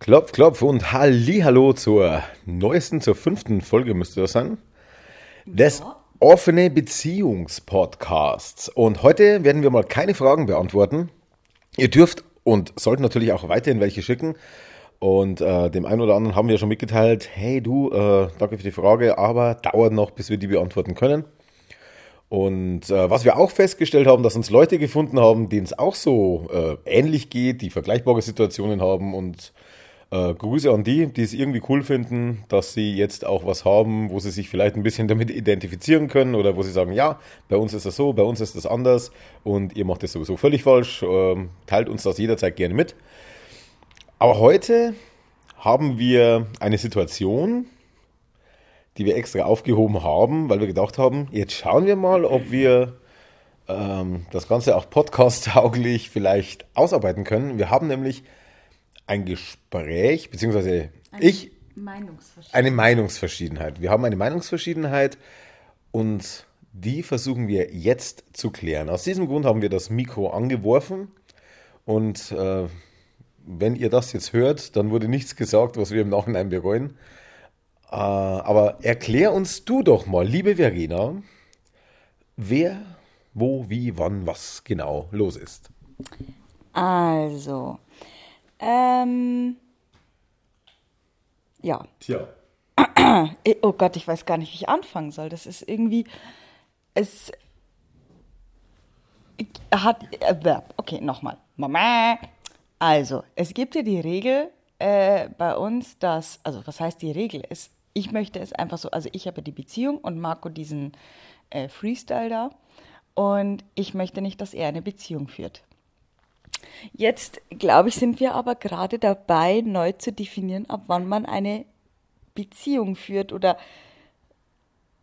Klopf, klopf und Hallo zur neuesten, zur fünften Folge müsste das sein, des offene Beziehungspodcasts. Und heute werden wir mal keine Fragen beantworten. Ihr dürft und sollt natürlich auch weiterhin welche schicken. Und äh, dem einen oder anderen haben wir schon mitgeteilt, hey du, äh, danke für die Frage, aber dauert noch, bis wir die beantworten können. Und äh, was wir auch festgestellt haben, dass uns Leute gefunden haben, denen es auch so äh, ähnlich geht, die vergleichbare Situationen haben und äh, Grüße an die, die es irgendwie cool finden, dass sie jetzt auch was haben, wo sie sich vielleicht ein bisschen damit identifizieren können oder wo sie sagen, ja, bei uns ist das so, bei uns ist das anders und ihr macht das sowieso völlig falsch. Ähm, teilt uns das jederzeit gerne mit. Aber heute haben wir eine Situation, die wir extra aufgehoben haben, weil wir gedacht haben, jetzt schauen wir mal, ob wir ähm, das Ganze auch podcast-tauglich vielleicht ausarbeiten können. Wir haben nämlich ein Gespräch, beziehungsweise eine ich. Meinungsverschiedenheit. Eine Meinungsverschiedenheit. Wir haben eine Meinungsverschiedenheit und die versuchen wir jetzt zu klären. Aus diesem Grund haben wir das Mikro angeworfen und äh, wenn ihr das jetzt hört, dann wurde nichts gesagt, was wir im Nachhinein bereuen. Äh, aber erklär uns du doch mal, liebe Verena, wer, wo, wie, wann, was genau los ist. Also, ähm, ja. Tja. Oh Gott, ich weiß gar nicht, wie ich anfangen soll. Das ist irgendwie, es hat, äh, okay, nochmal. Also, es gibt ja die Regel äh, bei uns, dass, also was heißt die Regel? Es, ich möchte es einfach so, also ich habe die Beziehung und Marco diesen äh, Freestyle da und ich möchte nicht, dass er eine Beziehung führt. Jetzt, glaube ich, sind wir aber gerade dabei, neu zu definieren, ab wann man eine Beziehung führt oder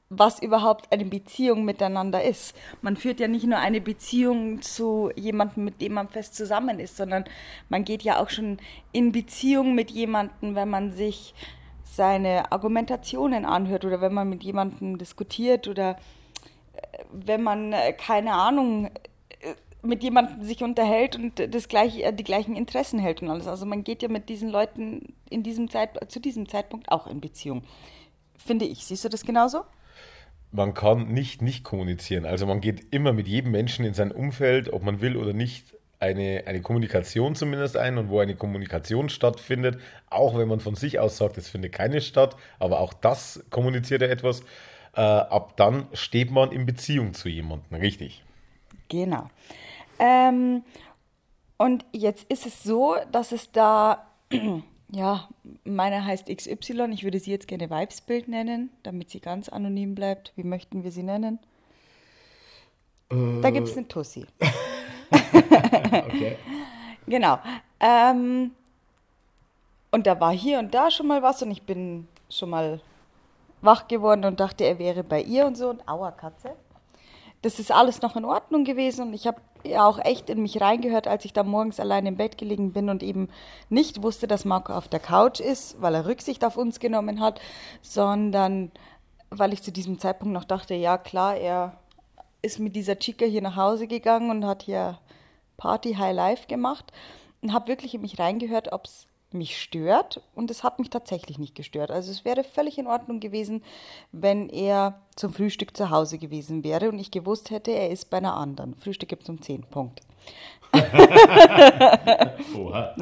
was überhaupt eine Beziehung miteinander ist. Man führt ja nicht nur eine Beziehung zu jemandem, mit dem man fest zusammen ist, sondern man geht ja auch schon in Beziehung mit jemandem, wenn man sich seine Argumentationen anhört oder wenn man mit jemandem diskutiert oder äh, wenn man, äh, keine Ahnung, mit jemandem sich unterhält und das gleiche, äh, die gleichen Interessen hält und alles. Also man geht ja mit diesen Leuten in diesem Zeit, zu diesem Zeitpunkt auch in Beziehung. Finde ich. Siehst du das genauso? Man kann nicht nicht kommunizieren. Also man geht immer mit jedem Menschen in sein Umfeld, ob man will oder nicht, eine, eine Kommunikation zumindest ein und wo eine Kommunikation stattfindet, auch wenn man von sich aus sagt, es findet keine statt, aber auch das kommuniziert ja etwas, äh, ab dann steht man in Beziehung zu jemandem, richtig? Genau. Ähm, und jetzt ist es so, dass es da, ja, meine heißt XY, ich würde sie jetzt gerne Vibesbild nennen, damit sie ganz anonym bleibt. Wie möchten wir sie nennen? Äh. Da gibt es eine Tussi. okay. Genau. Ähm, und da war hier und da schon mal was und ich bin schon mal wach geworden und dachte, er wäre bei ihr und so und aua Katze. Das ist alles noch in Ordnung gewesen und ich habe ja auch echt in mich reingehört, als ich da morgens allein im Bett gelegen bin und eben nicht wusste, dass Marco auf der Couch ist, weil er Rücksicht auf uns genommen hat, sondern weil ich zu diesem Zeitpunkt noch dachte, ja klar, er ist mit dieser Chica hier nach Hause gegangen und hat hier Party High Life gemacht und habe wirklich in mich reingehört, ob es mich stört und es hat mich tatsächlich nicht gestört. Also es wäre völlig in Ordnung gewesen, wenn er zum Frühstück zu Hause gewesen wäre und ich gewusst hätte, er ist bei einer anderen. Frühstück gibt es um 10 Punkt. Oha.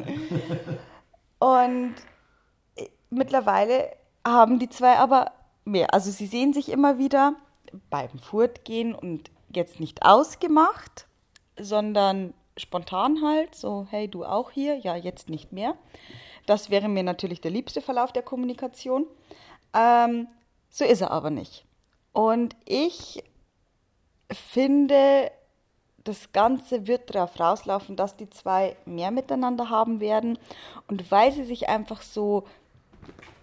Und äh, mittlerweile haben die zwei aber mehr. Also sie sehen sich immer wieder beim Furtgehen und jetzt nicht ausgemacht, sondern spontan halt, so hey, du auch hier, ja, jetzt nicht mehr. Das wäre mir natürlich der liebste Verlauf der Kommunikation. Ähm, so ist er aber nicht. Und ich finde, das Ganze wird darauf rauslaufen, dass die zwei mehr miteinander haben werden. Und weil sie sich einfach so,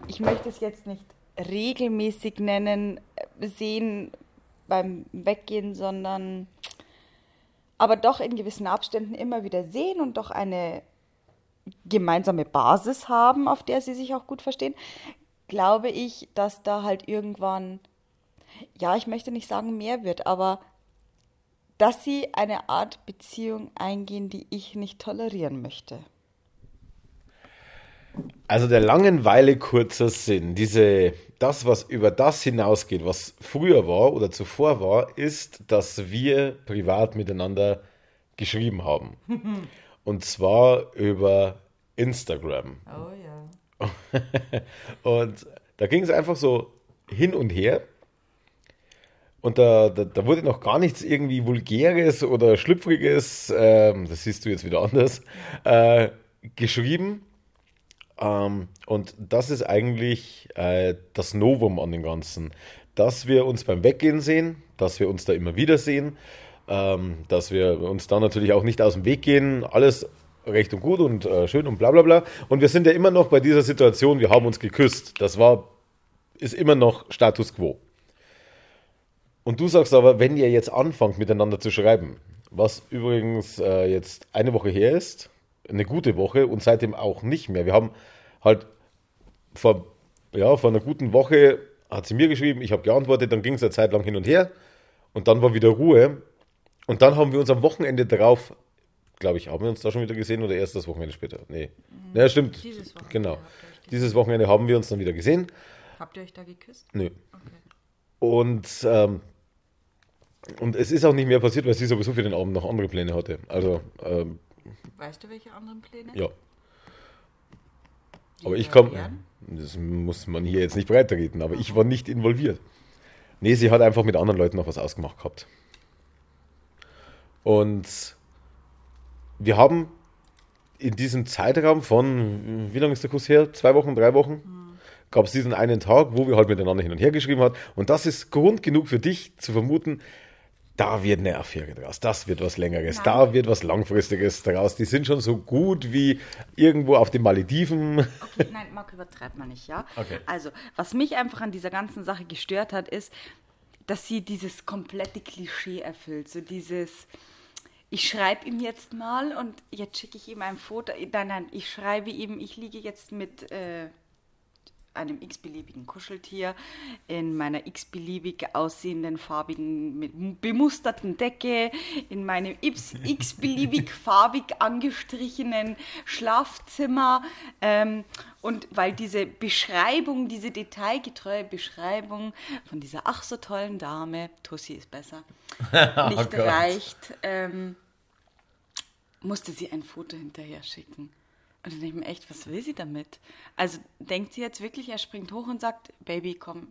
ich möchte es jetzt nicht regelmäßig nennen, sehen beim Weggehen, sondern aber doch in gewissen Abständen immer wieder sehen und doch eine gemeinsame Basis haben, auf der sie sich auch gut verstehen, glaube ich, dass da halt irgendwann, ja, ich möchte nicht sagen mehr wird, aber dass sie eine Art Beziehung eingehen, die ich nicht tolerieren möchte. Also der Langenweile kurzer Sinn, diese, das, was über das hinausgeht, was früher war oder zuvor war, ist, dass wir privat miteinander geschrieben haben. Und zwar über Instagram. Oh ja. und da ging es einfach so hin und her. Und da, da, da, wurde noch gar nichts irgendwie Vulgäres oder Schlüpfriges, ähm, das siehst du jetzt wieder anders, äh, geschrieben. Ähm, und das ist eigentlich äh, das Novum an dem Ganzen. Dass wir uns beim Weggehen sehen, dass wir uns da immer wieder sehen, ähm, dass wir uns da natürlich auch nicht aus dem Weg gehen, alles recht und gut und äh, schön und bla bla bla. Und wir sind ja immer noch bei dieser Situation, wir haben uns geküsst. Das war, ist immer noch Status quo. Und du sagst aber, wenn ihr jetzt anfangt miteinander zu schreiben, was übrigens äh, jetzt eine Woche her ist, eine gute Woche und seitdem auch nicht mehr. Wir haben halt vor, ja, vor einer guten Woche hat sie mir geschrieben, ich habe geantwortet, dann ging es eine Zeit lang hin und her und dann war wieder Ruhe. Und dann haben wir uns am Wochenende darauf glaube ich, haben wir uns da schon wieder gesehen oder erst das Wochenende später? Nee. Mhm. Ja, stimmt. Dieses Wochenende. Genau. Dieses Wochenende haben wir uns dann wieder gesehen. Habt ihr euch da geküsst? Nö. Okay. Und, ähm, und es ist auch nicht mehr passiert, weil sie sowieso für den Abend noch andere Pläne hatte. Also, ähm, weißt du, welche anderen Pläne? Ja. Die aber ich komme, das muss man hier jetzt nicht breiterreden, aber ich war nicht involviert. Nee, sie hat einfach mit anderen Leuten noch was ausgemacht gehabt. Und wir haben in diesem Zeitraum von, wie lange ist der Kurs her? Zwei Wochen, drei Wochen? Mhm. Gab es diesen einen Tag, wo wir halt miteinander hin und her geschrieben haben. Und das ist Grund genug für dich zu vermuten, da wird eine Affäre draus, das wird was Längeres, Nein. da wird was Langfristiges draus. Die sind schon so gut wie irgendwo auf den Malediven. Okay, nein, Marc, übertreibt man nicht, ja? Okay. Also, was mich einfach an dieser ganzen Sache gestört hat, ist, dass sie dieses komplette Klischee erfüllt. So dieses, ich schreibe ihm jetzt mal und jetzt schicke ich ihm ein Foto. Nein, nein, ich schreibe ihm, ich liege jetzt mit äh, einem x-beliebigen Kuscheltier in meiner x-beliebig aussehenden farbigen, bemusterten Decke, in meinem x-beliebig farbig angestrichenen Schlafzimmer. Ähm, und weil diese Beschreibung, diese detailgetreue Beschreibung von dieser ach so tollen Dame, Tussi ist besser, oh nicht oh reicht, ähm, musste sie ein Foto hinterher schicken. Und dann denke ich mir echt, was will sie damit? Also denkt sie jetzt wirklich, er springt hoch und sagt, Baby, komm,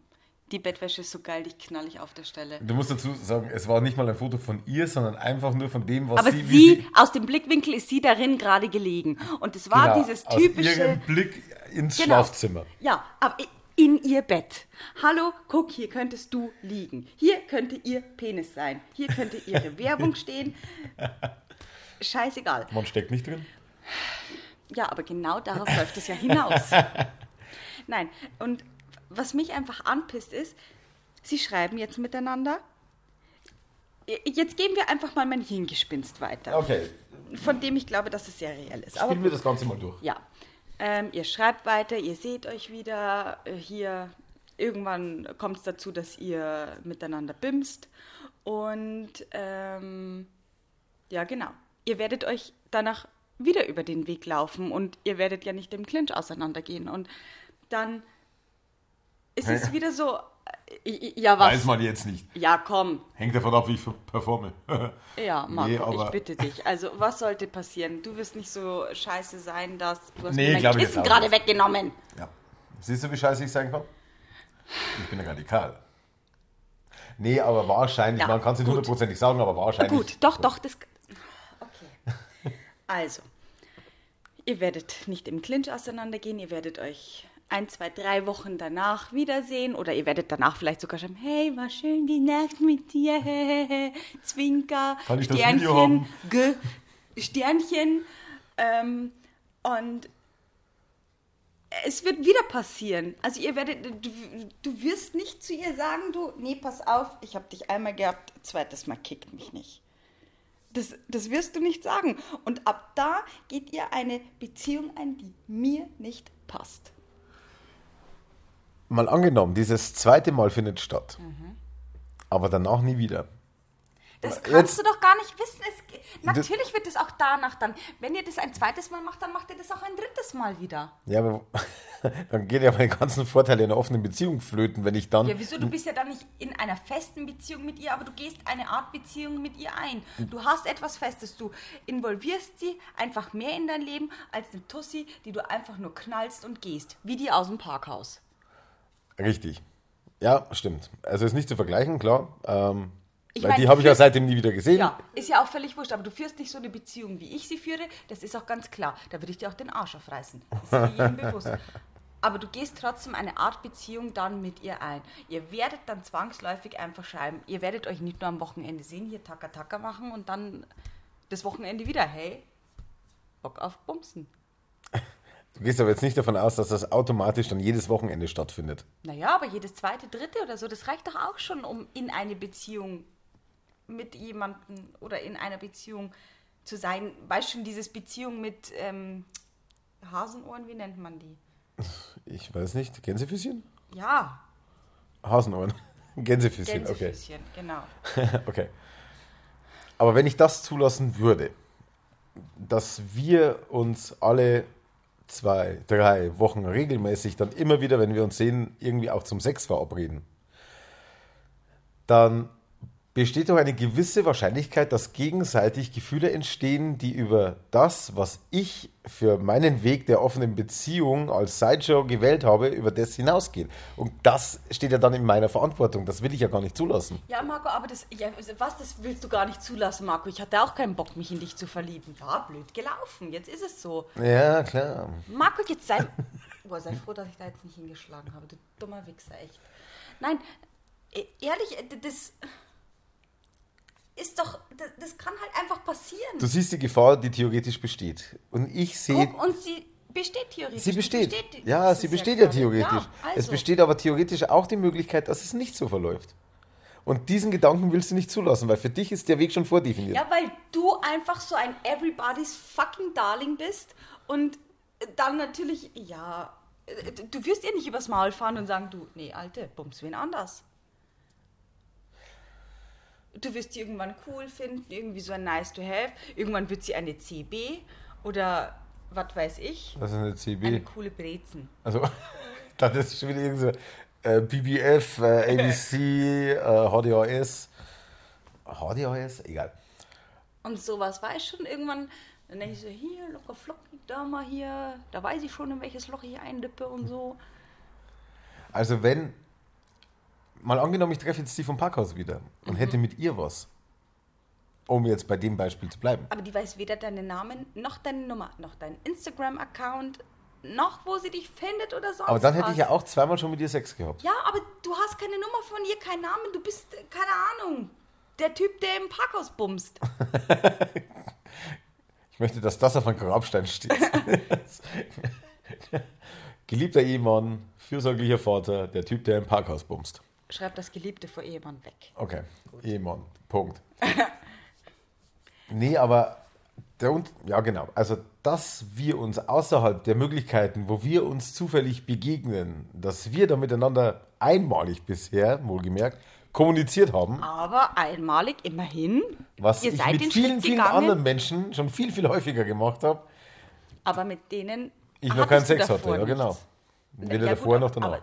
die Bettwäsche ist so geil, die knall ich auf der Stelle. Du musst dazu sagen, es war nicht mal ein Foto von ihr, sondern einfach nur von dem, was Aber sie... Aber sie, sie, aus dem Blickwinkel ist sie darin gerade gelegen. Und es war genau, dieses typische... Aus ihrem Blick ins genau, Schlafzimmer. Ja, aber in ihr Bett. Hallo, guck, hier könntest du liegen. Hier könnte ihr Penis sein. Hier könnte ihre Werbung stehen scheißegal. Man steckt nicht drin? Ja, aber genau darauf läuft es ja hinaus. Nein, und was mich einfach anpisst ist, sie schreiben jetzt miteinander. Jetzt gehen wir einfach mal mein Hirngespinst weiter. Okay. Von dem ich glaube, dass es sehr reell ist. Spielen aber, wir das Ganze mal durch. Ja. Ähm, ihr schreibt weiter, ihr seht euch wieder äh, hier. Irgendwann kommt es dazu, dass ihr miteinander bimst. Und ähm, ja, genau ihr werdet euch danach wieder über den Weg laufen und ihr werdet ja nicht im Clinch auseinandergehen. Und dann ist es wieder so, äh, ja, was? Weiß man jetzt nicht. Ja, komm. Hängt davon ab, wie ich performe. ja, Marco, nee, ich bitte dich. Also, was sollte passieren? Du wirst nicht so scheiße sein, dass du hast nee, mein Kissen gerade weggenommen. Ja. Siehst du, wie scheiße ich sein kann? Ich bin ja radikal. Nee, aber wahrscheinlich, ja, man kann es nicht hundertprozentig sagen, aber wahrscheinlich. Gut, doch, doch, das, also, ihr werdet nicht im Clinch auseinandergehen, ihr werdet euch ein, zwei, drei Wochen danach wiedersehen oder ihr werdet danach vielleicht sogar schreiben, hey, war schön die Nacht mit dir, Zwinker, Kann ich Sternchen, G, Sternchen ähm, und es wird wieder passieren. Also ihr werdet, du, du wirst nicht zu ihr sagen, du, nee, pass auf, ich habe dich einmal gehabt, zweites Mal kickt mich nicht. Das, das wirst du nicht sagen. Und ab da geht ihr eine Beziehung ein, die mir nicht passt. Mal angenommen, dieses zweite Mal findet statt, mhm. aber danach nie wieder. Das kannst Jetzt, du doch gar nicht wissen. Es, natürlich wird es auch danach dann. Wenn ihr das ein zweites Mal macht, dann macht ihr das auch ein drittes Mal wieder. Ja, aber dann gehen ja meine ganzen Vorteile in einer offenen Beziehung flöten, wenn ich dann. Ja, wieso? Du bist ja dann nicht in einer festen Beziehung mit ihr, aber du gehst eine Art Beziehung mit ihr ein. Du hast etwas Festes. Du involvierst sie einfach mehr in dein Leben als eine Tussi, die du einfach nur knallst und gehst. Wie die aus dem Parkhaus. Richtig. Ja, stimmt. Also ist nicht zu vergleichen, klar. Ähm, weil mein, die habe ich ja seitdem nie wieder gesehen. Ja, ist ja auch völlig wurscht, aber du führst nicht so eine Beziehung, wie ich sie führe, das ist auch ganz klar. Da würde ich dir auch den Arsch aufreißen. Das ist mir jedem bewusst. Aber du gehst trotzdem eine Art Beziehung dann mit ihr ein. Ihr werdet dann zwangsläufig einfach schreiben. Ihr werdet euch nicht nur am Wochenende sehen, hier Taka Taka machen und dann das Wochenende wieder, hey, Bock auf Bumsen. Du gehst aber jetzt nicht davon aus, dass das automatisch dann jedes Wochenende stattfindet. Naja, aber jedes zweite, dritte oder so, das reicht doch auch schon, um in eine Beziehung mit jemandem oder in einer Beziehung zu sein. Weißt du schon, dieses Beziehung mit ähm, Hasenohren, wie nennt man die? Ich weiß nicht, Gänsefüßchen? Ja. Hasenohren. Gänsefüßchen, Gänsefüßchen, okay. genau. okay. Aber wenn ich das zulassen würde, dass wir uns alle zwei, drei Wochen regelmäßig dann immer wieder, wenn wir uns sehen, irgendwie auch zum Sex verabreden, dann besteht doch eine gewisse Wahrscheinlichkeit, dass gegenseitig Gefühle entstehen, die über das, was ich für meinen Weg der offenen Beziehung als Sideshow gewählt habe, über das hinausgehen. Und das steht ja dann in meiner Verantwortung. Das will ich ja gar nicht zulassen. Ja, Marco, aber das, ja, was, das willst du gar nicht zulassen, Marco. Ich hatte auch keinen Bock, mich in dich zu verlieben. Ja, blöd gelaufen. Jetzt ist es so. Ja, klar. Marco, jetzt sei, Boah, sei froh, dass ich da jetzt nicht hingeschlagen habe. Du dummer Wichser, echt. Nein, e, ehrlich, das ist doch, das, das, kann halt einfach passieren. Du siehst die Gefahr, die theoretisch besteht. Und ich sehe. Und sie besteht theoretisch. Sie besteht. besteht ja, sie besteht ja, ja theoretisch. Ja, also. Es besteht aber theoretisch auch die Möglichkeit, dass es nicht so verläuft. Und diesen Gedanken willst du nicht zulassen, weil für dich ist der Weg schon vordefiniert. Ja, weil du einfach so ein Everybody's fucking Darling bist und dann natürlich, ja, du wirst ihr nicht übers Maul fahren und sagen, du, nee, Alte, bums wen anders du wirst sie irgendwann cool finden, irgendwie so ein nice to have. Irgendwann wird sie eine CB oder was weiß ich. Was ist eine CB? Eine coole Brezen. Also, das ist schon wieder irgendwie so äh, BBF, äh, ABC, äh, HDAS. HDAS? Egal. Und sowas weiß ich schon irgendwann. Dann denke ich so, hier, locker flockig, da mal hier. Da weiß ich schon, in welches Loch ich eindippe und so. Also wenn mal angenommen, ich treffe jetzt die vom Parkhaus wieder und mhm. hätte mit ihr was. Um jetzt bei dem Beispiel zu bleiben. Aber die weiß weder deinen Namen, noch deine Nummer, noch deinen Instagram-Account, noch wo sie dich findet oder sonst Aber dann hätte was. ich ja auch zweimal schon mit ihr Sex gehabt. Ja, aber du hast keine Nummer von ihr, keinen Namen, du bist, keine Ahnung, der Typ, der im Parkhaus bumst. ich möchte, dass das auf meinem Grabstein steht. Geliebter Ehemann, fürsorglicher Vater, der Typ, der im Parkhaus bumst. Schreib das Geliebte vor Ehemann weg. Okay, Gut. Ehemann, Punkt. nee, aber der, ja genau, also dass wir uns außerhalb der Möglichkeiten, wo wir uns zufällig begegnen, dass wir da miteinander einmalig bisher, wohlgemerkt, kommuniziert haben. Aber einmalig immerhin. Was Ihr ich mit vielen, vielen anderen Menschen schon viel, viel häufiger gemacht habe. Aber mit denen ich noch keinen Sex hatte, ja genau. Weder ja, davor gut, noch danach.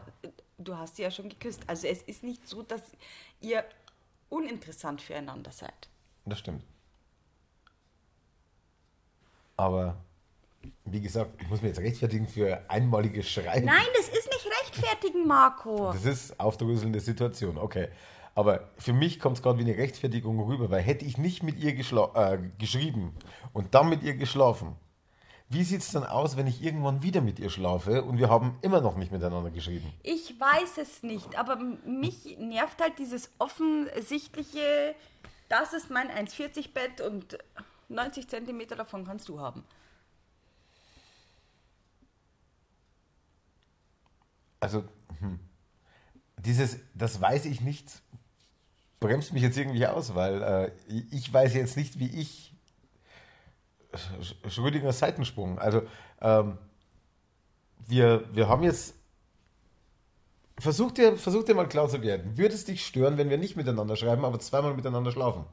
Du hast sie ja schon geküsst. Also es ist nicht so, dass ihr uninteressant füreinander seid. Das stimmt. Aber wie gesagt, ich muss mir jetzt rechtfertigen für einmalige Schreiben. Nein, das ist nicht rechtfertigen, Marco. Das ist aufdröselnde Situation, okay. Aber für mich kommt es gerade wie eine Rechtfertigung rüber, weil hätte ich nicht mit ihr äh, geschrieben und dann mit ihr geschlafen, wie sieht es dann aus, wenn ich irgendwann wieder mit ihr schlafe und wir haben immer noch nicht miteinander geschrieben? Ich weiß es nicht, aber mich nervt halt dieses offensichtliche, das ist mein 1,40 Bett und 90 Zentimeter davon kannst du haben. Also, hm. dieses, das weiß ich nicht, bremst mich jetzt irgendwie aus, weil äh, ich weiß jetzt nicht, wie ich Schrödinger Seitensprung. Also ähm, wir, wir haben jetzt Versuch dir, versuch dir mal klar zu werden. Würde es dich stören, wenn wir nicht miteinander schreiben, aber zweimal miteinander schlafen?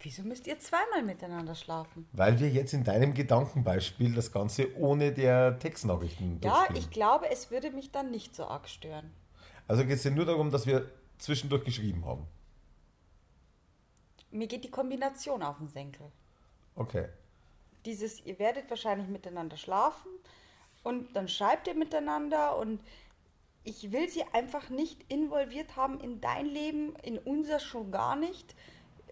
Wieso müsst ihr zweimal miteinander schlafen? Weil wir jetzt in deinem Gedankenbeispiel das Ganze ohne der Textnachrichten Ja, ich glaube, es würde mich dann nicht so arg stören. Also geht es dir nur darum, dass wir zwischendurch geschrieben haben. Mir geht die Kombination auf den Senkel. Okay. Dieses, ihr werdet wahrscheinlich miteinander schlafen und dann schreibt ihr miteinander und ich will sie einfach nicht involviert haben in dein Leben, in unser schon gar nicht.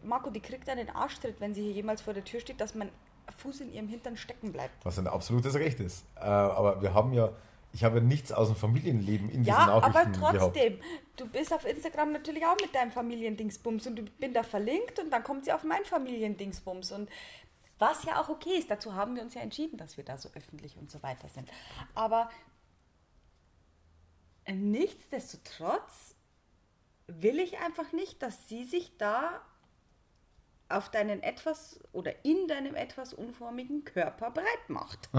Marco, die kriegt einen Arschtritt, wenn sie hier jemals vor der Tür steht, dass mein Fuß in ihrem Hintern stecken bleibt. Was ein absolutes Recht ist. Äh, aber wir haben ja, ich habe ja nichts aus dem Familienleben in diesen Ja, Nachrichten aber gehabt. trotzdem, du bist auf Instagram natürlich auch mit deinem Familiendingsbums und ich bin da verlinkt und dann kommt sie auf mein Familiendingsbums und was ja auch okay ist, dazu haben wir uns ja entschieden, dass wir da so öffentlich und so weiter sind. Aber nichtsdestotrotz will ich einfach nicht, dass sie sich da auf deinen etwas oder in deinem etwas unformigen Körper breit macht.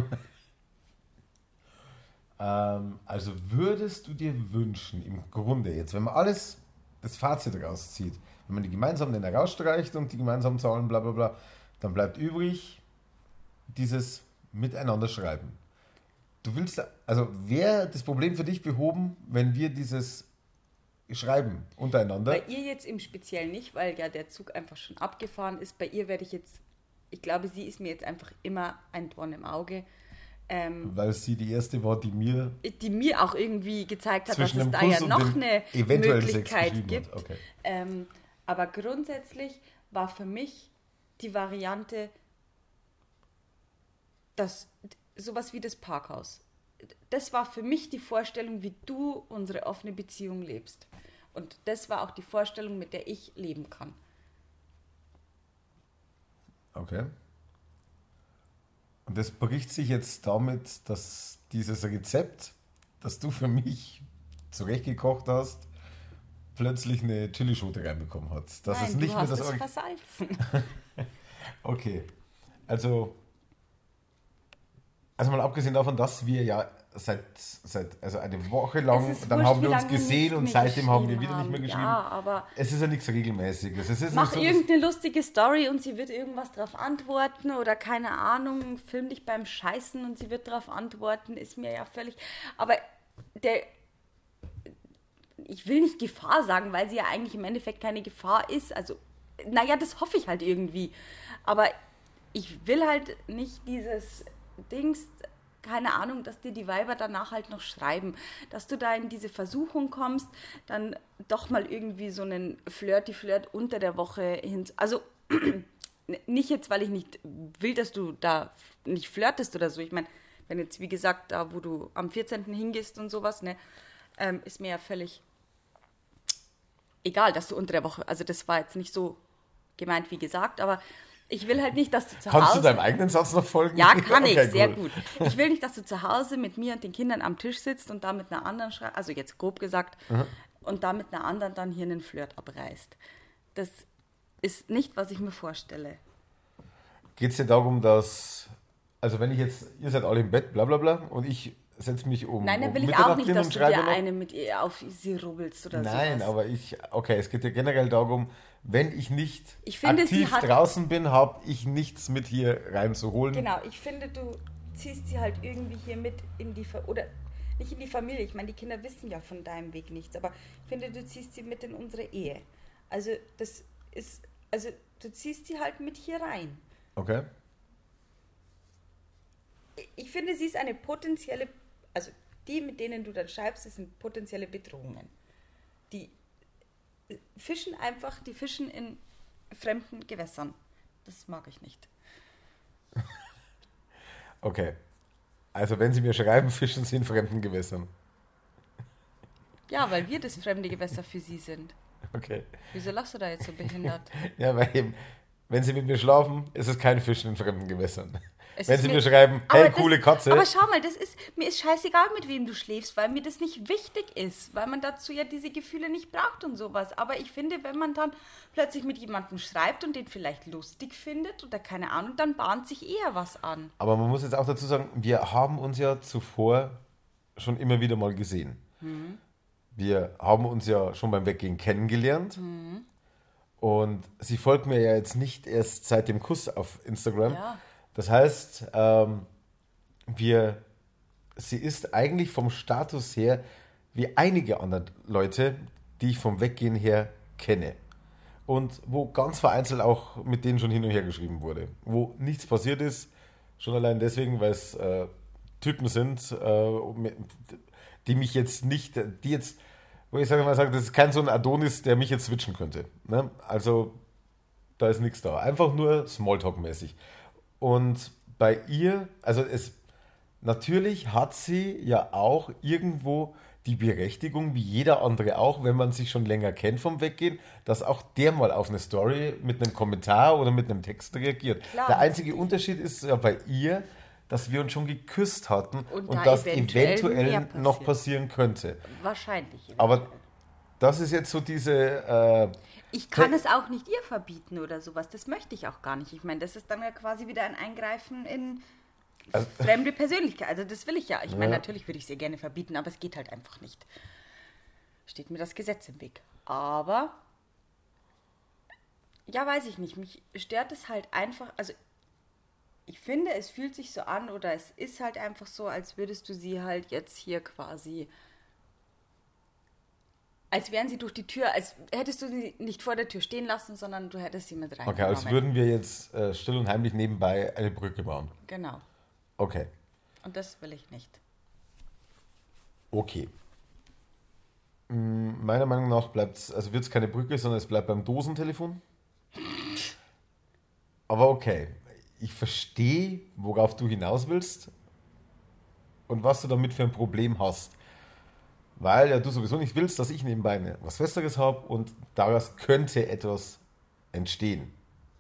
Ähm, also würdest du dir wünschen, im Grunde jetzt, wenn man alles, das Fazit rauszieht, wenn man die gemeinsamen Nenner rausstreicht und die gemeinsamen Zahlen, bla bla bla, dann bleibt übrig dieses Miteinander schreiben. Du willst, also wäre das Problem für dich behoben, wenn wir dieses Schreiben untereinander, Bei ihr jetzt im Speziellen nicht, weil ja der Zug einfach schon abgefahren ist. Bei ihr werde ich jetzt, ich glaube, sie ist mir jetzt einfach immer ein Dorn im Auge, ähm, weil sie die erste war, die mir die mir auch irgendwie gezeigt hat, dass es da ja noch eine Möglichkeit gibt. Okay. Ähm, aber grundsätzlich war für mich die Variante, dass sowas wie das Parkhaus. Das war für mich die Vorstellung, wie du unsere offene Beziehung lebst. Und das war auch die Vorstellung, mit der ich leben kann. Okay. Und das bricht sich jetzt damit, dass dieses Rezept, das du für mich zurechtgekocht hast, plötzlich eine Chilischote reinbekommen hat. Das Nein, ist nicht du mehr hast das es versalzen. Okay. Also, also mal abgesehen davon, dass wir ja seit, seit also eine Woche lang, dann wurscht, haben wir uns gesehen und mehr seitdem haben wir wieder nicht mehr geschrieben. Ja, aber Es ist ja nichts Regelmäßiges. Es ist mach so, irgendeine lustige Story und sie wird irgendwas drauf antworten oder keine Ahnung, film dich beim Scheißen und sie wird drauf antworten, ist mir ja völlig. Aber der. Ich will nicht Gefahr sagen, weil sie ja eigentlich im Endeffekt keine Gefahr ist. Also, naja, das hoffe ich halt irgendwie. Aber ich will halt nicht dieses Dings, keine Ahnung, dass dir die Weiber danach halt noch schreiben, dass du da in diese Versuchung kommst, dann doch mal irgendwie so einen Flirty-Flirt unter der Woche hin. Also nicht jetzt, weil ich nicht will, dass du da nicht flirtest oder so. Ich meine, wenn jetzt, wie gesagt, da, wo du am 14. hingehst und sowas, ne, ähm, ist mir ja völlig egal, dass du unter der Woche, also das war jetzt nicht so gemeint wie gesagt, aber ich will halt nicht, dass du zu Kannst Hause... du deinem eigenen Satz noch folgen? Ja, kann Okay, ich, sehr gut. Ich will nicht, dass du zu Hause mit mir und den Kindern am Tisch sitzt und da mit einer anderen schreibst, also jetzt grob gesagt, und da mit einer anderen dann hier einen Flirt abreißt. Das ist nicht, was ich mir vorstelle. Geht es dir darum, dass, also wenn ich jetzt, ihr seid alle im Bett, bla bla bla, und ich setze mich um. Nein, dann um will ich auch nicht, dass du dir eine mit ihr auf sie rubbelst oder Nein, sowas. aber ich, okay, es geht ja generell darum, wenn ich nicht Ich finde, aktiv draußen bin, habe ich nichts mit hier reinzuholen. Genau, ich finde, du ziehst sie halt irgendwie hier mit in die Fa oder nicht in die Familie. Ich meine, die Kinder wissen ja von deinem Weg nichts, aber ich finde, du ziehst sie mit in unsere Ehe. Also das ist, also du ziehst sie halt mit hier rein. Okay. Ich finde, sie ist eine potenzielle, also die, mit denen du dann schreibst, das sind potenzielle Bedrohungen. Die fischen einfach, die fischen in fremden Gewässern. Das mag ich nicht. Okay. Also wenn Sie mir schreiben, fischen Sie in fremden Gewässern. Ja, weil wir das fremde Gewässer für sie sind. Okay. Wieso lachst du da jetzt so behindert? Ja, weil eben, wenn Sie mit mir schlafen, ist es kein Fischen in fremden Gewässern. Es wenn Sie mir- schreiben, hey, das- coole Katze, Aber schau mal, das ist, mir ist scheißegal, mit wem du schläfst, weil mir das nicht wichtig ist, weil man dazu ja diese Gefühle nicht braucht und sowas. Aber ich finde, wenn man dann plötzlich mit jemandem schreibt und den vielleicht lustig findet oder keine Ahnung, dann bahnt sich eher was an. Aber man muss jetzt auch dazu sagen, wir haben uns ja zuvor schon immer wieder mal gesehen. Wir haben uns ja schon beim Weggehen kennengelernt. Und sie folgt mir ja jetzt nicht erst seit dem Kuss auf Instagram. Ja. Das heißt, ähm, wir, sie ist eigentlich vom Status her wie einige andere Leute, die ich vom Weggehen her kenne. Und wo ganz vereinzelt auch mit denen schon hin und her geschrieben wurde. Wo nichts passiert ist, schon allein deswegen, weil es äh, Typen sind, äh, die mich jetzt nicht, die jetzt, wo ich sage mal sage, das ist kein so ein Adonis, der mich jetzt switchen könnte. Ne? Also da ist nichts da. Einfach nur Smalltalk-mäßig. Und bei ihr, also es, natürlich hat sie ja auch irgendwo die Berechtigung, wie jeder andere auch, wenn man sich schon länger kennt vom Weggehen, dass auch der mal auf eine Story mit einem Kommentar oder mit einem Text reagiert. Klar. der einzige Unterschied ist ja bei ihr, dass wir uns schon geküsst hatten und, Und da das eventuell eventuell, noch passieren könnte. Wahrscheinlich. Aber das ist jetzt so diese, äh, Ich kann es auch nicht ihr verbieten oder sowas. Das möchte ich auch gar nicht. Ich meine, das ist dann ja quasi wieder ein Eingreifen in Also- fremde Persönlichkeit. Also das will ich ja. Ich meine, Ja. natürlich würde ich es ihr gerne verbieten, aber es geht halt einfach nicht. Steht mir das Gesetz im Weg. Aber ja, weiß ich nicht. Mich stört es halt einfach. Also ich finde, es fühlt sich so an oder es ist halt einfach so, als würdest du sie halt jetzt hier quasi als wären sie durch die Tür, als hättest du sie nicht vor der Tür stehen lassen, sondern du hättest sie mit rein. okay, als würden wir jetzt äh, still und heimlich nebenbei eine Brücke bauen. Genau. Okay, Und das will ich nicht. okay. Mm, Meiner Meinung nach bleibt es, also wird es keine Brücke, sondern es bleibt beim Dosentelefon. Aber okay, ich verstehe, worauf du hinaus willst und was du damit für ein Problem hast. Weil ja du sowieso nicht willst, dass ich nebenbei was Festeres habe und daraus könnte etwas entstehen.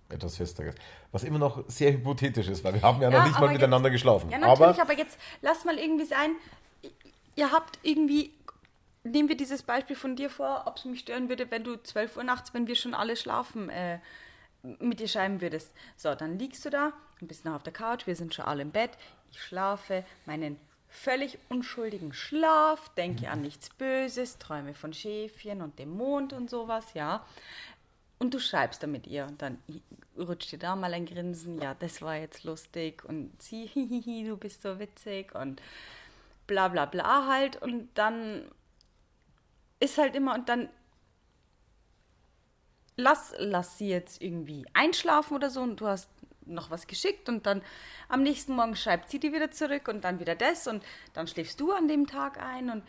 Etwas Festeres. Was immer noch sehr hypothetisch ist, weil wir haben ja, noch nicht mal aber miteinander jetzt, geschlafen. Ja, natürlich, aber aber, jetzt lass mal irgendwie sein, ihr habt irgendwie, nehmen wir dieses Beispiel von dir vor, ob es mich stören würde, wenn du 12 Uhr nachts, wenn wir schon alle schlafen, äh, mit dir schreiben würdest. So, dann liegst du da, ein bisschen auf der Couch, wir sind schon alle im Bett, ich schlafe meinen völlig unschuldigen Schlaf, denke an nichts Böses, träume von Schäfchen und dem Mond und sowas, ja. Und du schreibst dann mit ihr und dann rutscht dir da mal ein Grinsen, ja, das war jetzt lustig und sie, hihihi, du bist so witzig und bla bla bla halt und dann ist halt immer und dann lass, lass sie jetzt irgendwie einschlafen oder so und du hast noch was geschickt und dann am nächsten Morgen schreibt sie dir wieder zurück und dann wieder das und dann schläfst du an dem Tag ein und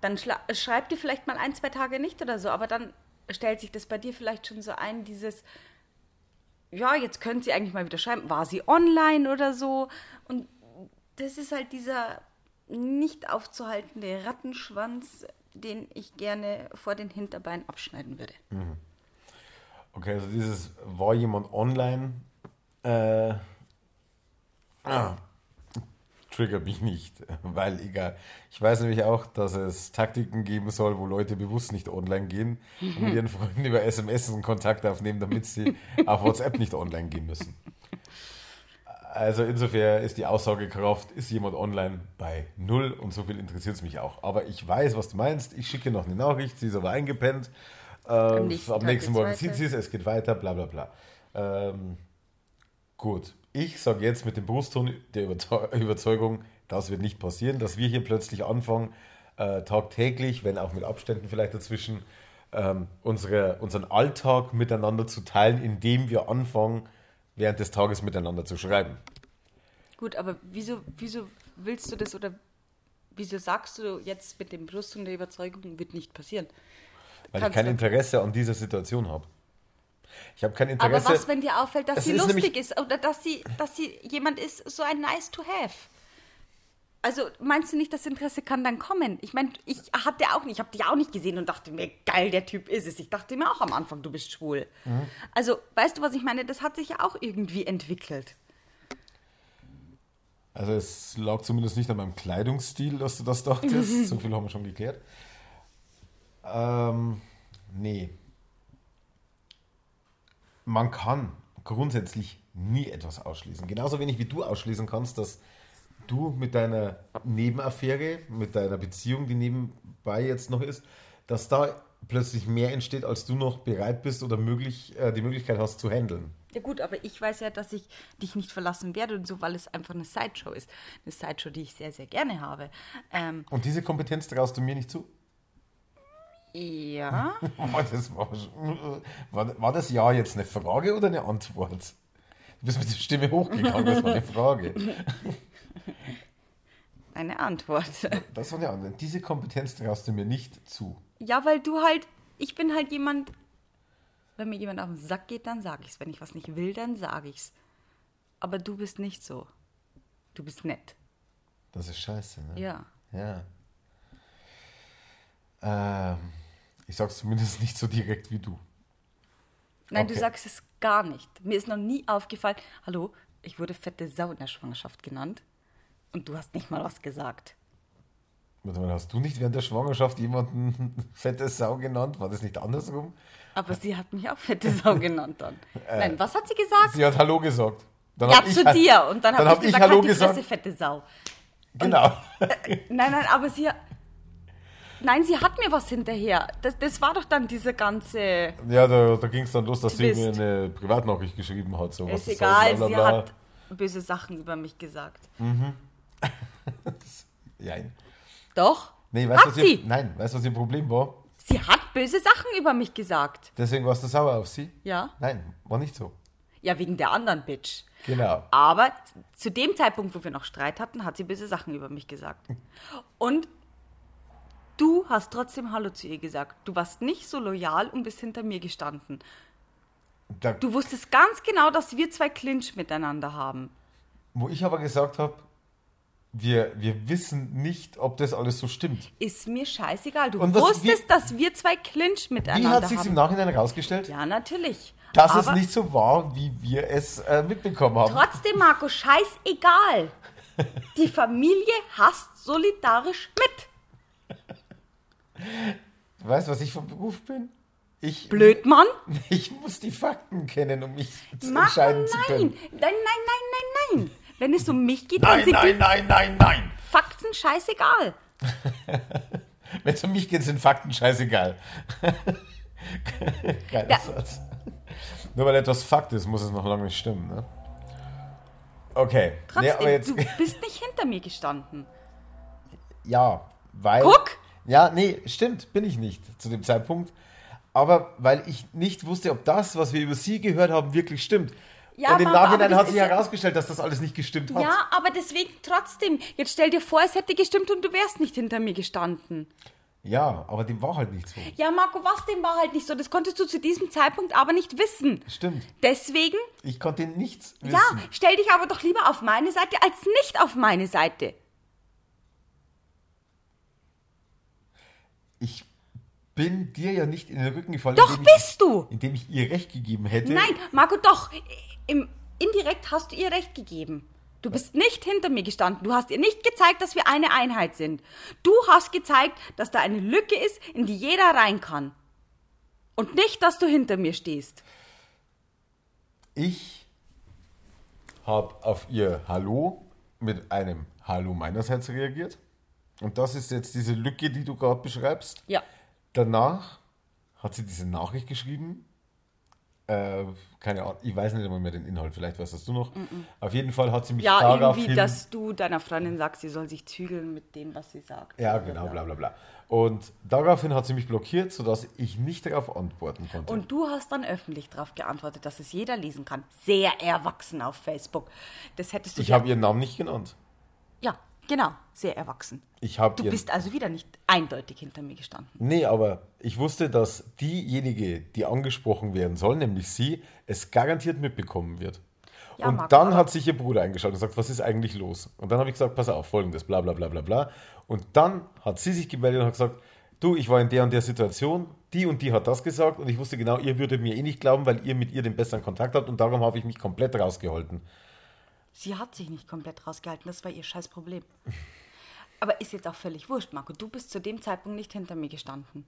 dann schla- schreibt dir vielleicht mal ein, zwei Tage nicht oder so, aber dann stellt sich das bei dir vielleicht schon so ein, dieses, ja, jetzt könnte sie eigentlich mal wieder schreiben, war sie online oder so? Und das ist halt dieser nicht aufzuhaltende Rattenschwanz, den ich gerne vor den Hinterbeinen abschneiden würde. Okay, also dieses war jemand online, äh, ah, triggert mich nicht, weil egal. Ich weiß nämlich auch, dass es Taktiken geben soll, wo Leute bewusst nicht online gehen und mit ihren Freunden über SMS einen Kontakt aufnehmen, damit sie auf WhatsApp nicht online gehen müssen. Also insofern ist die Aussagekraft, ist jemand online bei null und so viel interessiert es mich auch. Aber ich weiß, was du meinst. Ich schicke noch eine Nachricht, sie ist aber eingepennt. Äh, am nächsten nächsten, Tag geht's Morgen weiter. sieht sie es, es geht weiter, bla bla bla. Ähm, gut, ich sage jetzt mit dem Brustton der Überzeu- Überzeugung, das wird nicht passieren, dass wir hier plötzlich anfangen, äh, tagtäglich, wenn auch mit Abständen vielleicht dazwischen, ähm, unsere, unseren Alltag miteinander zu teilen, indem wir anfangen, während des Tages miteinander zu schreiben. Gut, aber wieso, wieso willst du das oder wieso sagst du jetzt mit dem Brust und der Überzeugung, wird nicht passieren? Weil Kannst ich kein Interesse an dieser Situation habe. Ich habe kein Interesse. Aber was, wenn dir auffällt, dass Es sie ist lustig ist oder dass sie, dass sie jemand ist, so ein nice to have? Also meinst du nicht, das Interesse kann dann kommen? Ich meine, ich hatte auch nicht, ich habe dich auch nicht gesehen und dachte mir, geil, der Typ ist es. Ich dachte mir auch am Anfang, du bist schwul. Mhm. Also, weißt du, was ich meine? Das hat sich ja auch irgendwie entwickelt. Also es lag zumindest nicht an meinem Kleidungsstil, dass du das dachtest. so viel haben wir schon geklärt. Ähm, nee. Man kann grundsätzlich nie etwas ausschließen. Genauso wenig wie du ausschließen kannst, dass du mit deiner Nebenaffäre, mit deiner Beziehung, die nebenbei jetzt noch ist, dass da plötzlich mehr entsteht, als du noch bereit bist oder möglich, äh, die Möglichkeit hast zu handeln. Ja gut, aber ich weiß ja, dass ich dich nicht verlassen werde und so, weil es einfach eine Sideshow ist. Eine Sideshow, die ich sehr, sehr gerne habe. Ähm, Und diese Kompetenz traust du mir nicht zu? Ja. Oh, das war, war, war das Ja jetzt eine Frage oder eine Antwort? Du bist mit der Stimme hochgegangen, das war eine Frage. Eine Antwort. Das war eine Antwort. Diese Kompetenz traust du mir nicht zu. Ja, weil du halt, ich bin halt jemand, wenn mir jemand auf den Sack geht, dann sage ich's. Wenn ich was nicht will, dann sage ich's. Aber du bist nicht so. Du bist nett. Das ist scheiße, ne? Ja. Ja. Ähm, ich sag's zumindest nicht so direkt wie du. Nein, Okay. du sagst es gar nicht. Mir ist noch nie aufgefallen, hallo, ich wurde fette Sau in der Schwangerschaft genannt. Und du hast nicht mal was gesagt. Warte mal, hast du nicht während der Schwangerschaft jemanden fette Sau genannt? War das nicht andersrum? Aber sie hat mich auch fette Sau genannt dann. Nein, was hat sie gesagt? Sie hat Hallo gesagt. Dann ja, hab ich zu Ha- dir. Und dann, dann habe hab ich ich gesagt, Hallo halt gesagt. Fresse, fette Sau. Genau. Nein, nein, aber sie... Nein, sie hat mir was hinterher. Das, das war doch dann diese ganze... Ja, da, da ging es dann los, dass sie mir Twist. eine Privatnachricht geschrieben hat. So, Ist soll, egal, sie hat böse Sachen über mich gesagt. Jein. Doch, Nee, weißt hat was ihr, sie. nein, weißt du, was ihr Problem war? Sie hat böse Sachen über mich gesagt. Deswegen warst du sauer auf sie? Ja. Nein, war nicht so. Ja, wegen der anderen Bitch. Genau. Aber zu dem Zeitpunkt, wo wir noch Streit hatten, hat sie böse Sachen über mich gesagt. Und du hast trotzdem Hallo zu ihr gesagt. Du warst nicht so loyal und bist hinter mir gestanden. Da, Du wusstest ganz genau, dass wir zwei Clinch miteinander haben. wo ich aber gesagt habe, wir, wir wissen nicht, ob das alles so stimmt. Ist mir scheißegal. Du was- wusstest, dass wir zwei Clinch Wie miteinander hat sich im haben. Nachhinein herausgestellt? Ja, natürlich. Dass Aber es nicht so war, wie wir es äh, mitbekommen haben. Trotzdem, Marco, scheißegal. Die Familie hasst solidarisch mit. Du weißt, was ich vom Beruf bin? Ich, Blödmann. Ich muss die Fakten kennen, um mich zu Marco, entscheiden zu nein. können. Nein, nein, nein, nein, nein. Wenn es um mich geht, Nein, dann sind nein, die nein, nein, nein. Fakten scheißegal. Wenn es um mich geht, sind Fakten scheißegal. Geiler Ja. Satz. Nur weil etwas Fakt ist, muss es noch lange nicht stimmen, ne? Okay. Nee, Trotzdem, aber jetzt, du bist nicht hinter mir gestanden. ja, weil. Guck! Ja, nee, stimmt, bin ich nicht zu dem Zeitpunkt. Aber weil ich nicht wusste, ob das, was wir über sie gehört haben, wirklich stimmt. Ja, Und im aber Nachhinein hat sich herausgestellt, dass das alles nicht gestimmt hat. Ja, aber deswegen trotzdem. Jetzt stell dir vor, es hätte gestimmt und du wärst nicht hinter mir gestanden. Ja, aber dem war halt nicht so. Ja, Marco, was dem war halt nicht so. Das konntest du zu diesem Zeitpunkt aber nicht wissen. Stimmt. Deswegen, Ich konnte nichts wissen. ja, stell dich aber doch lieber auf meine Seite als nicht auf meine Seite. Ich bin dir ja nicht in den Rücken gefallen, Doch indem, ich, bist du. indem ich ihr Recht gegeben hätte. Nein, Marco, doch. Im, indirekt hast du ihr recht gegeben. Du bist nicht hinter mir gestanden. Du hast ihr nicht gezeigt, dass wir eine Einheit sind. Du hast gezeigt, dass da eine Lücke ist, in die jeder rein kann. Und nicht, dass du hinter mir stehst. Ich habe auf ihr Hallo mit einem Hallo meinerseits reagiert. Und das ist jetzt diese Lücke, die du gerade beschreibst. Ja. Danach hat sie diese Nachricht geschrieben. Äh, keine Ahnung, ich weiß nicht einmal mehr den Inhalt, vielleicht weißt das du noch. Auf jeden Fall hat sie mich Ja, daraufhin... irgendwie, dass du deiner Freundin sagst, sie soll sich zügeln mit dem, was sie sagt. ja, genau, bla bla bla. Und daraufhin hat sie mich blockiert, sodass ich nicht darauf antworten konnte. Und du hast dann öffentlich darauf geantwortet, dass es jeder lesen kann. Sehr erwachsen auf Facebook. Das hättest du ich habe ihren Namen nicht genannt. Ja, genau, sehr erwachsen. Ich habe Du bist also wieder nicht eindeutig hinter mir gestanden. Nee, aber ich wusste, dass diejenige, die angesprochen werden soll, nämlich sie, es garantiert mitbekommen wird. Ja, und Marco, dann hat sich ihr Bruder eingeschaltet und gesagt, was ist eigentlich los? Und dann habe ich gesagt, pass auf, folgendes, bla bla bla bla bla. Und dann hat sie sich gemeldet und hat gesagt, du, ich war in der und der Situation, die und die hat das gesagt und ich wusste genau, ihr würdet mir eh nicht glauben, weil ihr mit ihr den besseren Kontakt habt und darum habe ich mich komplett rausgehalten. Sie hat sich nicht komplett rausgehalten, das war ihr scheiß Problem. Aber ist jetzt auch völlig wurscht, Marco. Du bist zu dem Zeitpunkt nicht hinter mir gestanden.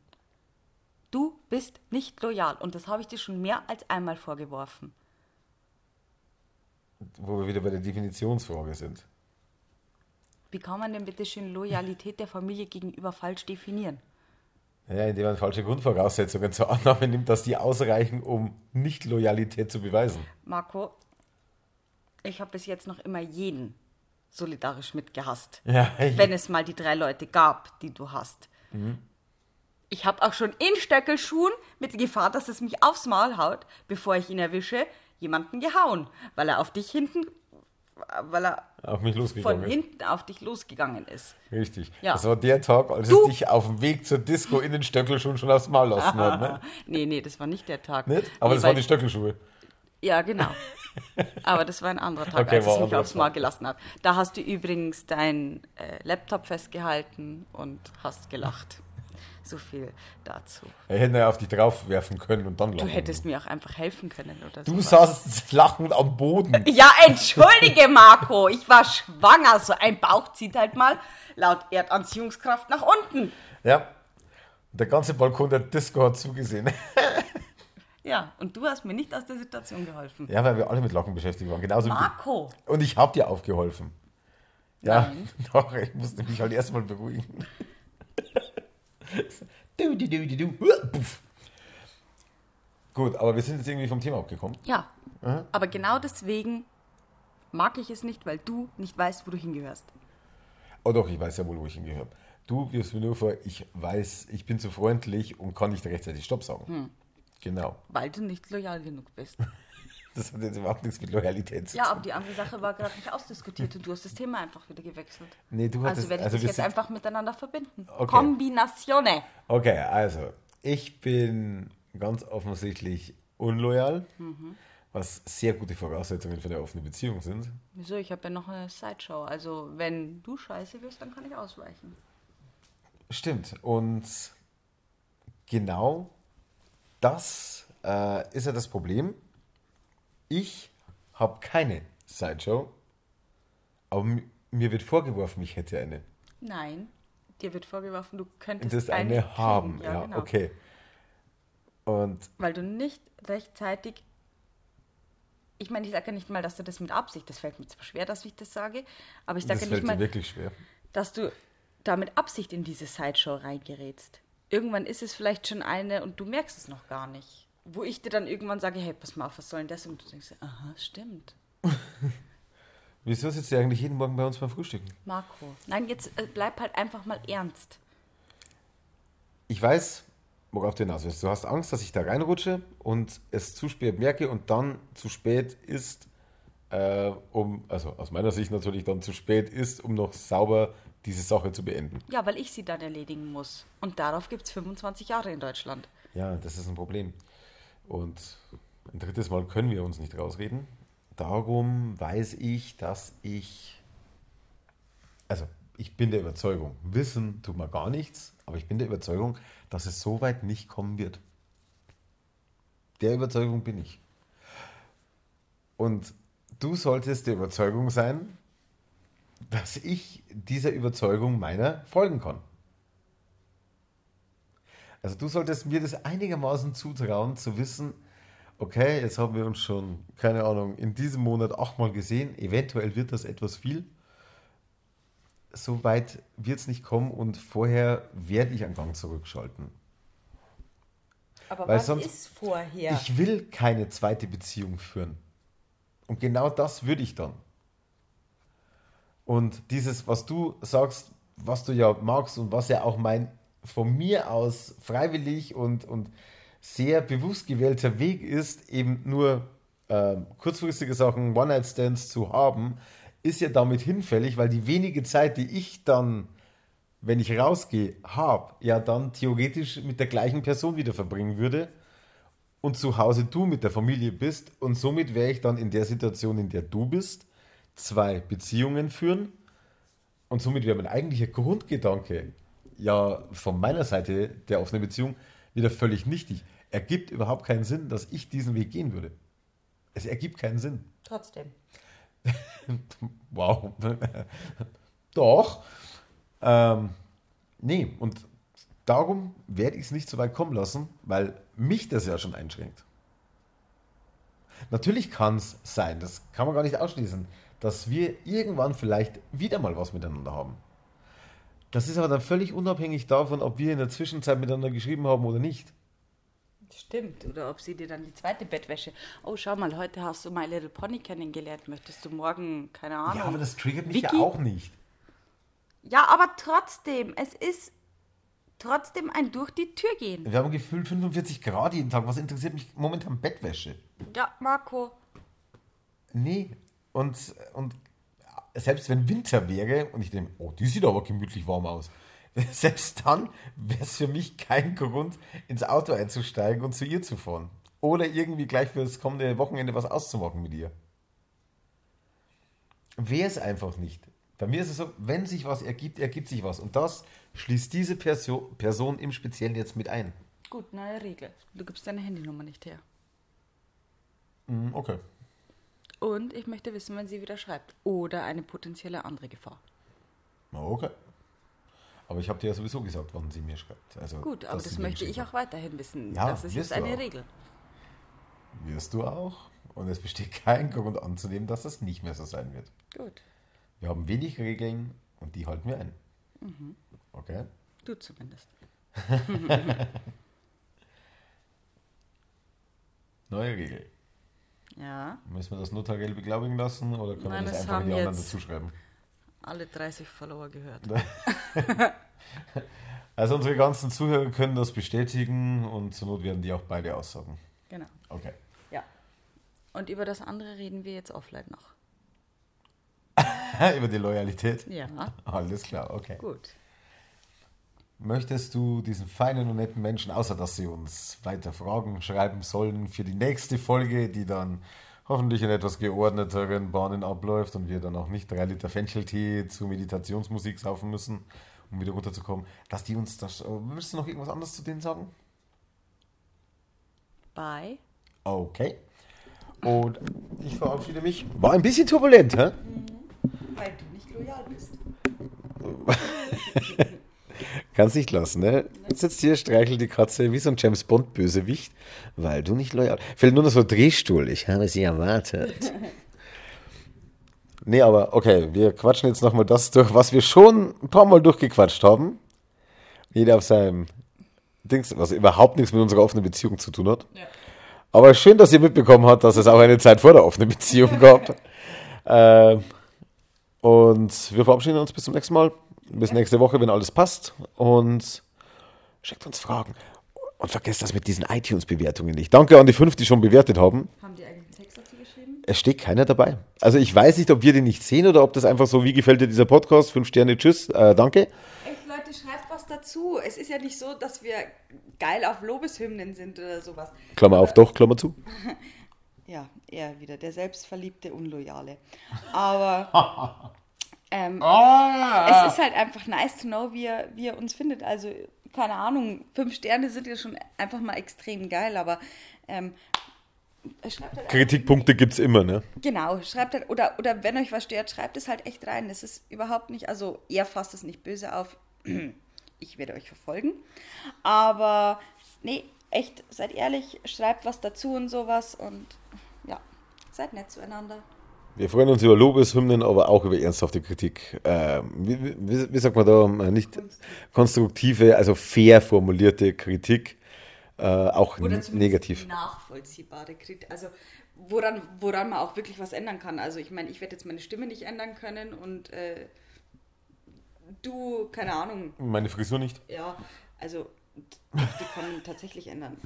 Du bist nicht loyal und das habe ich dir schon mehr als einmal vorgeworfen. Wo wir wieder bei der Definitionsfrage sind. Wie kann man denn bitte schön Loyalität der Familie gegenüber falsch definieren? Ja, indem man falsche Grundvoraussetzungen zur Annahme nimmt, dass die ausreichen, um Nicht-Loyalität zu beweisen. Marco, ich habe bis jetzt noch immer jeden solidarisch mitgehasst. Ja, Wenn es mal die drei Leute gab, die du hast. Ich habe auch schon in Stöckelschuhen mit der Gefahr, dass es mich aufs Maul haut, bevor ich ihn erwische, jemanden gehauen, weil er auf dich hinten, weil er Auf mich von ist. hinten auf dich losgegangen ist. Richtig. Ja. Das war der Tag, als Du- es dich auf dem Weg zur Disco in den Stöckelschuhen schon aufs Maul lassen hat, ne? Nee, nee, das war nicht der Tag. Nicht? Aber nee, das waren die Stöckelschuhe. Ja, genau. Aber das war ein anderer Tag, Okay, als ein mich aufs Tag. gelassen hat. Da hast du übrigens dein äh, Laptop festgehalten und hast gelacht. So viel dazu. Er hätte ja auf dich drauf werfen können und dann Du lachen. hättest mir auch einfach helfen können oder so. Du saßt lachend am Boden. Ja, entschuldige, Marco. Ich war schwanger. So ein Bauch zieht halt mal laut Erdanziehungskraft nach unten. Ja. Der ganze Balkon der Disco hat zugesehen. Ja, und du hast mir nicht aus der Situation geholfen. Ja, weil wir alle mit Lachen beschäftigt waren. Genauso wie. Marco. Und ich habe dir aufgeholfen. Ja, Nein. doch, ich musste mich halt erstmal beruhigen. du, du, du, du, du. Puff. Gut, aber wir sind jetzt irgendwie vom Thema abgekommen. Ja, aber genau deswegen mag ich es nicht, weil du nicht weißt, wo du hingehörst. Oh doch, ich weiß ja wohl, wo ich hingehöre. Du wirfst mir nur vor, ich weiß, ich bin zu freundlich und kann nicht rechtzeitig Stopp sagen. Hm. Genau. Weil du nicht loyal genug bist. Das hat jetzt überhaupt nichts mit Loyalität zu Ja, tun. aber die andere Sache war gerade nicht ausdiskutiert und du hast das Thema einfach wieder gewechselt. Nee, du hattest- also werde ich also das jetzt einfach miteinander verbinden. Okay. Kombinatione. Okay, also, ich bin ganz offensichtlich unloyal, Mhm. was sehr gute Voraussetzungen für eine offene Beziehung sind. Wieso? Ich habe ja noch eine Sideshow. Also, wenn du scheiße wirst, dann kann ich ausweichen. Stimmt. Und genau das äh, ist ja das Problem. Ich habe keine Sideshow, aber mi- mir wird vorgeworfen, ich hätte eine. Nein, dir wird vorgeworfen, du könntest das eine kriegen. haben. Ja, genau. okay. Und Weil du nicht rechtzeitig. Ich meine, ich sage ja nicht mal, dass du das mit Absicht, das fällt mir zwar schwer, dass ich das sage, aber ich sage ja nicht fällt dir mal, wirklich schwer. dass du da mit Absicht in diese Sideshow reingerätst. Irgendwann ist es vielleicht schon eine und du merkst es noch gar nicht. Wo ich dir dann irgendwann sage, hey, pass mal auf, was soll denn das? Und du denkst, aha, stimmt. Wieso sitzt ihr eigentlich jeden Morgen bei uns beim Frühstücken? Marco. Nein, jetzt äh, bleib halt einfach mal ernst. Ich weiß, worauf du hinaus willst. Du hast Angst, dass ich da reinrutsche und es zu spät merke und dann zu spät ist, äh, um, also aus meiner Sicht natürlich dann zu spät ist, um noch sauber diese Sache zu beenden. Ja, weil ich sie dann erledigen muss. Und darauf gibt es 25 Jahre in Deutschland. Ja, das ist ein Problem. Und ein drittes Mal können wir uns nicht rausreden. Darum weiß ich, dass ich, also ich bin der Überzeugung, wissen tut man gar nichts, aber ich bin der Überzeugung, dass es so weit nicht kommen wird. Der Überzeugung bin ich. Und du solltest der Überzeugung sein, dass ich dieser Überzeugung meiner folgen kann. Also du solltest mir das einigermaßen zutrauen, zu wissen, okay, jetzt haben wir uns schon, keine Ahnung, in diesem Monat achtmal gesehen, eventuell wird das etwas viel. So weit wird es nicht kommen und vorher werde ich einen Gang zurückschalten. Aber Weil was sonst- ist vorher? Ich will keine zweite Beziehung führen. Und genau das würde ich dann. Und dieses, was du sagst, was du ja magst und was ja auch mein von mir aus freiwillig und, und sehr bewusst gewählter Weg ist, eben nur ähm, kurzfristige Sachen, One-Night-Stands zu haben, ist ja damit hinfällig, weil die wenige Zeit, die ich dann, wenn ich rausgehe, habe, ja dann theoretisch mit der gleichen Person wieder verbringen würde und zu Hause du mit der Familie bist und somit wäre ich dann in der Situation, in der du bist, zwei Beziehungen führen und somit wäre mein eigentlicher Grundgedanke ja von meiner Seite der offenen Beziehung wieder völlig nichtig. Ergibt überhaupt keinen Sinn, dass ich diesen Weg gehen würde. Es ergibt keinen Sinn. Trotzdem. Wow. Doch. Ähm, nee, und darum werde ich es nicht so weit kommen lassen, weil mich das ja schon einschränkt. Natürlich kann es sein, das kann man gar nicht ausschließen, dass wir irgendwann vielleicht wieder mal was miteinander haben. Das ist aber dann völlig unabhängig davon, ob wir in der Zwischenzeit miteinander geschrieben haben oder nicht. Stimmt. Oder ob sie dir dann die zweite Bettwäsche. Oh, schau mal, heute hast du My Little Pony kennengelernt. Möchtest du morgen, keine Ahnung. Ja, aber das triggert mich Vicky? ja auch nicht. Ja, aber trotzdem, es ist trotzdem ein durch die Tür gehen. Wir haben gefühlt 45 Grad jeden Tag. Was interessiert mich momentan Bettwäsche? Ja, Marco. Nee. Und, und selbst wenn Winter wäre und ich denke, oh, die sieht aber gemütlich warm aus. Selbst dann wäre es für mich kein Grund, ins Auto einzusteigen und zu ihr zu fahren. Oder irgendwie gleich für das kommende Wochenende was auszumachen mit ihr. Wäre es einfach nicht. Bei mir ist es so, wenn sich was ergibt, ergibt sich was. Und das schließt diese Perso Person im Speziellen jetzt mit ein. Gut, neue Regel. Du gibst deine Handynummer nicht her. Hm, Okay. Und ich möchte wissen, wann sie wieder schreibt. Oder eine potenzielle andere Gefahr. Okay. Aber ich habe dir ja sowieso gesagt, wann sie mir schreibt. Also, Gut, aber das möchte ich auch weiterhin wissen. Ja, das ist jetzt eine auch. Regel. Wirst du auch. Und es besteht kein Grund anzunehmen, dass das nicht mehr so sein wird. Gut. Wir haben wenig Regeln und die halten wir ein. Okay? Du zumindest. Neue Regel. Ja, Müssen wir das notariell beglaubigen lassen oder können Nein, wir das das einfach in die anderen jetzt- dazu schreiben? alle 30 Follower gehört. Also unsere ganzen Zuhörer können das bestätigen und zur Not werden die auch beide aussagen. Genau. Okay. Ja. Und über das andere reden wir jetzt offline noch. Über die Loyalität? Ja, Alles klar, okay. gut. Möchtest du diesen feinen und netten Menschen, außer dass sie uns weiter Fragen schreiben sollen für die nächste Folge, die dann hoffentlich in etwas geordneteren Bahnen abläuft und wir dann auch nicht drei Liter Fencheltee zu Meditationsmusik saufen müssen, um wieder runterzukommen, dass die uns das. äh, Willst du noch irgendwas anderes zu denen sagen? Bye. Okay. Und ich verabschiede mich. War ein bisschen turbulent, hä? Weil du nicht loyal bist. Kannst nicht lassen, ne? Sitzt hier, streichelt die Katze wie so ein James Bond Bösewicht, weil du nicht loyal. Fehlt nur noch so Drehstuhl. Ich habe sie erwartet. nee, aber okay, wir quatschen jetzt nochmal das durch, was wir schon ein paar Mal durchgequatscht haben. Jeder auf seinem Dings, was überhaupt nichts mit unserer offenen Beziehung zu tun hat. Aber schön, dass ihr mitbekommen habt, dass es auch eine Zeit vor der offenen Beziehung gab. ähm, und wir verabschieden uns bis zum nächsten Mal. Bis nächste Woche, wenn alles passt. Und schickt uns Fragen. Und vergesst das mit diesen iTunes-Bewertungen nicht. Danke an die fünf, die schon bewertet haben. Haben die eigentlich einen Text dazu geschrieben? Es steht keiner dabei. Also ich weiß nicht, ob wir den nicht sehen oder ob das einfach so, wie gefällt dir dieser Podcast? Fünf Sterne, tschüss, äh, danke. Echt, Leute, schreibt was dazu. Es ist ja nicht so, dass wir geil auf Lobeshymnen sind oder sowas. Klammer auf, doch, Klammer zu. Ja, er wieder, der selbstverliebte Unloyale. Aber ähm, es ist halt einfach nice to know, wie er, wie er uns findet. Also, keine Ahnung, fünf Sterne sind ja schon einfach mal extrem geil, aber ähm, schreibt halt Kritikpunkte gibt es immer, ne? Genau, schreibt halt, oder, oder wenn euch was stört, schreibt es halt echt rein. Das ist überhaupt nicht, also er fasst es nicht böse auf. Ich werde euch verfolgen. Aber nee, echt, seid ehrlich, schreibt was dazu und sowas und ja, seid nett zueinander. Wir freuen uns über Lobeshymnen, aber auch über ernsthafte Kritik. Ähm, wie, wie, wie sagt man da? Äh, Nicht konstruktive, also fair formulierte Kritik. Äh, auch Oder negativ. nachvollziehbare Kritik. Also woran, woran man auch wirklich was ändern kann. Also ich meine, ich werde jetzt meine Stimme nicht ändern können und äh, du, keine Ahnung, Meine Frisur nicht. ja, also die kann man tatsächlich ändern.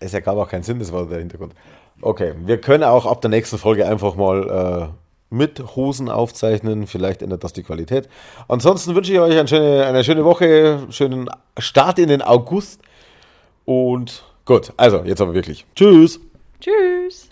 Es ergab auch keinen Sinn, das war der Hintergrund. Okay, wir können auch ab der nächsten Folge einfach mal äh, mit Hosen aufzeichnen. Vielleicht ändert das die Qualität. Ansonsten wünsche ich euch eine schöne, eine schöne Woche, schönen Start in den August. Und gut, also jetzt aber wirklich. Tschüss. Tschüss!